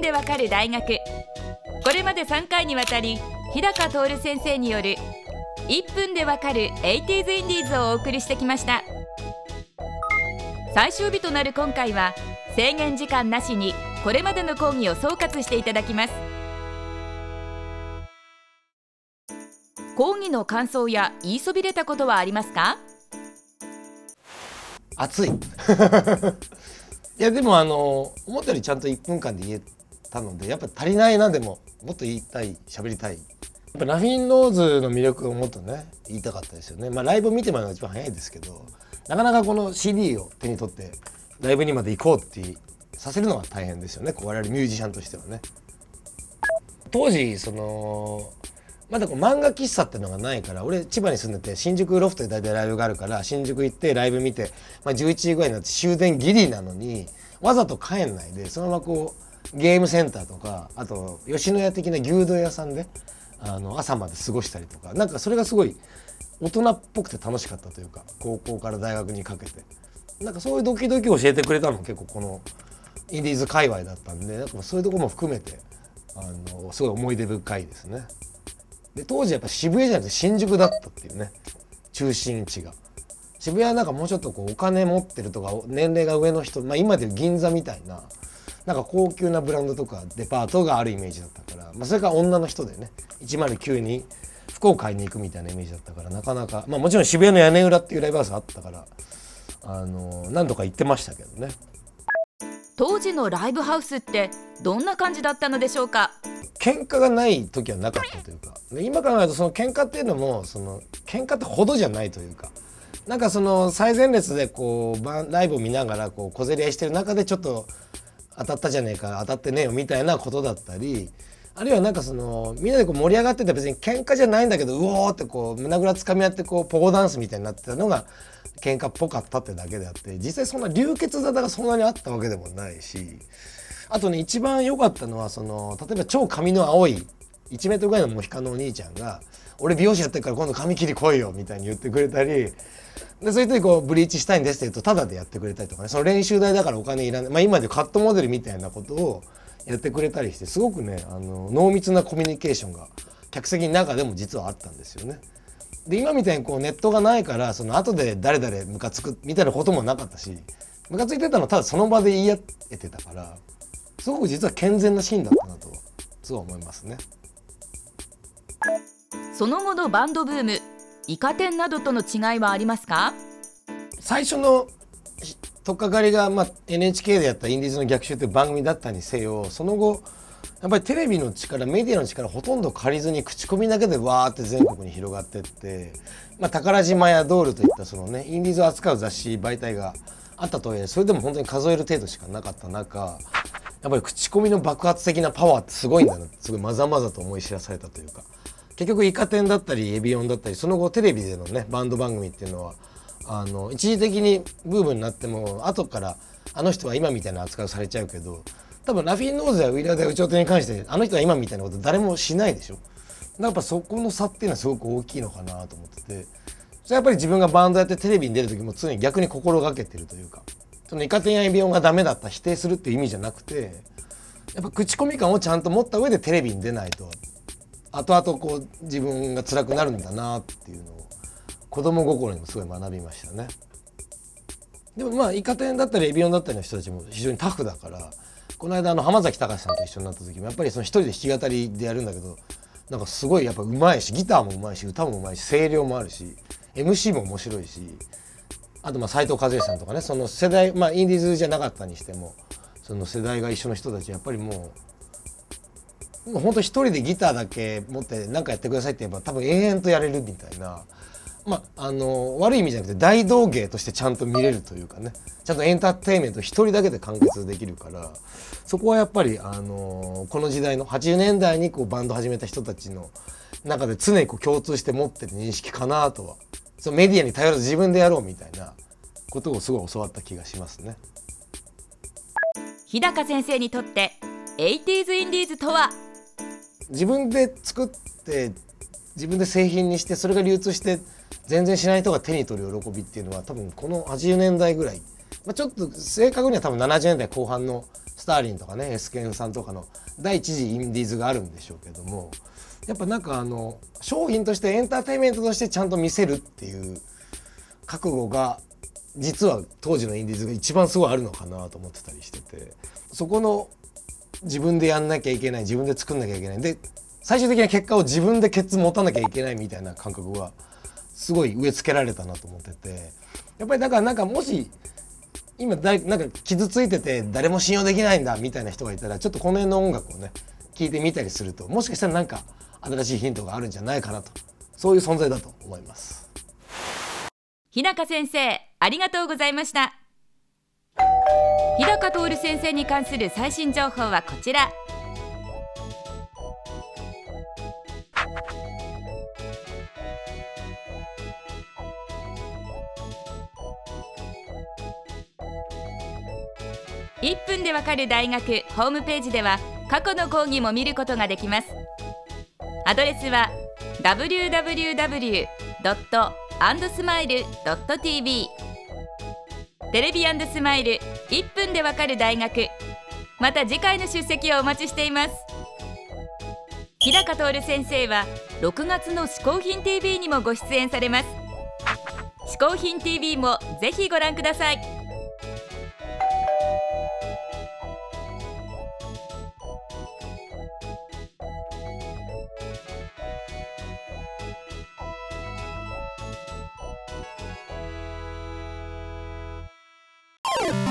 分でわかる大学。これまで3回にわたり日高徹先生による1分でわかる 80s インディーズをお送りしてきました。最終日となる今回は制限時間なしにこれまでの講義を総括していただきます。講義の感想や言いそびれたことはありますか？熱い。いやでもあの思ったよりちゃんと1分間で言えたのでやっぱ足りないなでももっと言いたい喋りたい。やっぱラフィンノーズの魅力をもっとね言いたかったですよね。まあライブ見てもらうのが一番早いですけどなかなかこの CD を手に取ってライブにまで行こうってさせるのは大変ですよね。我々ミュージシャンとしてはね。当時そのまだこう漫画喫茶っていうのがないから俺千葉に住んでて新宿ロフトで大体ライブがあるから新宿行ってライブ見て、まあ、11時ぐらいになって終電ギリなのにわざと帰んないでそのままこうゲームセンターとかあと吉野家的な牛丼屋さんであの朝まで過ごしたりとかなんかそれがすごい大人っぽくて楽しかったというか高校から大学にかけてなんかそういうドキドキ教えてくれたの結構このインディーズ界隈だったんでなんかそういうとこも含めてあのすごい思い出深いですね。で当時やっぱ渋谷じゃなくて新宿だったっていうね中心地が渋谷はなんかもうちょっとこうお金持ってるとか年齢が上の人、まあ、今でいう銀座みたいななんか高級なブランドとかデパートがあるイメージだったから、まあ、それから女の人でね109に服を買いに行くみたいなイメージだったからなかなか、まあ、もちろん渋谷の屋根裏っていうライブハウスあったからあの何度か行ってましたけどね。当時のライブハウスってどんな感じだったのでしょうか？喧嘩がない時はなかったというか今考えるとその喧嘩っていうのもその喧嘩ってほどじゃないというかなんかその最前列でこうライブを見ながらこう小競り合いしてる中でちょっと当たったじゃねえか当たってねえよみたいなことだったりあるいはなんかそのみんなでこう盛り上がってて別に喧嘩じゃないんだけどうおーってこう胸ぐらつかみ合ってこうポゴダンスみたいになってたのが喧嘩っぽかったってだけであって実際そんな流血沙汰がそんなにあったわけでもないしあとね一番良かったのはその例えば超髪の青い1メートルぐらいのモヒカンのお兄ちゃんが「俺美容師やってるから今度髪切り来いよ」みたいに言ってくれたりでそういう時こうブリーチしたいんですって言うとタダでやってくれたりとかねその練習代だからお金いらない、まあ、今でカットモデルみたいなことをやってくれたりしてすごくねあの濃密なコミュニケーションが客席の中でも実はあったんですよね。で今みたいにこうネットがないからその後で誰々ムカつくみたいなこともなかったしムカついてたのはただその場で言い合えてたからすごく実は健全なシーンだったなとすごい思いますね。その後のバンドブームイカ天などとの違いはありますか？最初の取っかかりが、まあ、NHK でやった「インディーズの逆襲」っていう番組だったにせよその後やっぱりテレビの力メディアの力ほとんど借りずに口コミだけでわーって全国に広がってって、まあ、宝島やドールといったそのねインディーズを扱う雑誌媒体があったとはいえそれでも本当に数える程度しかなかった中やっぱり口コミの爆発的なパワーってすごいんだなすごいまざまざと思い知らされたというか。結局イカ天だったりエビオンだったりその後テレビでのねバンド番組っていうのはあの一時的にブームになっても後からあの人は今みたいな扱いをされちゃうけど多分ラフィンノーズやウィラーダ・ウチョウテに関してあの人は今みたいなこと誰もしないでしょ。やっぱそこの差っていうのはすごく大きいのかなと思ってて。それやっぱり自分がバンドやってテレビに出る時も常に逆に心がけてるというかそのイカ天やエビオンがダメだった否定するっていう意味じゃなくてやっぱ口コミ感をちゃんと持った上でテレビに出ないと。後々こう自分が辛くなるんだなっていうのを子供心にもすごい学びましたね。でもまあイカ天だったりエビオンだったりの人たちも非常にタフだからこの間あの浜崎隆さんと一緒になった時もやっぱりその一人で弾き語りでやるんだけどなんかすごいやっぱうまいしギターもうまいし歌もうまいし声量もあるし MC も面白いしあとまあ斉藤和義さんとかねその世代まあインディーズじゃなかったにしてもその世代が一緒の人たちやっぱりもうもうほんと一人でギターだけ持って何かやってくださいって言えば多分延々とやれるみたいな。まあ、あの悪い意味じゃなくて大道芸としてちゃんと見れるというかねちゃんとエンターテインメント一人だけで完結できるからそこはやっぱり、あのこの時代の80年代にこうバンド始めた人たちの中で常にこう共通して持ってる認識かなとはそのメディアに頼らず自分でやろうみたいなことをすごい教わった気がしますね。日高先生にとって 80s インディーズとは自分で作って自分で製品にしてそれが流通して全然しない人が手に取る喜びっていうのは多分この80年代ぐらい、まあ、ちょっと正確には多分70年代後半のスターリンとかねエスケンさんとかの第一次インディーズがあるんでしょうけどもやっぱなんかあの商品としてエンターテインメントとしてちゃんと見せるっていう覚悟が実は当時のインディーズが一番すごいあるのかなと思ってたりしててそこの自分でやんなきゃいけない自分で作んなきゃいけない。で最終的な結果を自分でケツ持たなきゃいけないみたいな感覚がすごい植え付けられたなと思ってて。やっぱりだからなんかもし今だなんか傷ついてて誰も信用できないんだみたいな人がいたらちょっとこの辺の音楽をね聴いてみたりするともしかしたらなんか新しいヒントがあるんじゃないかなと。そういう存在だと思います。日高先生ありがとうございました。日高徹先生に関する最新情報はこちら。1分でわかる大学ホームページでは過去の講義も見ることができます。アドレスは www.andsmile.tv テレビスマイル。1分でわかる大学。また次回の出席をお待ちしています。日高徹先生は6月の嗜好品 TV にもご出演されます。嗜好品 TV もぜひご覧ください。you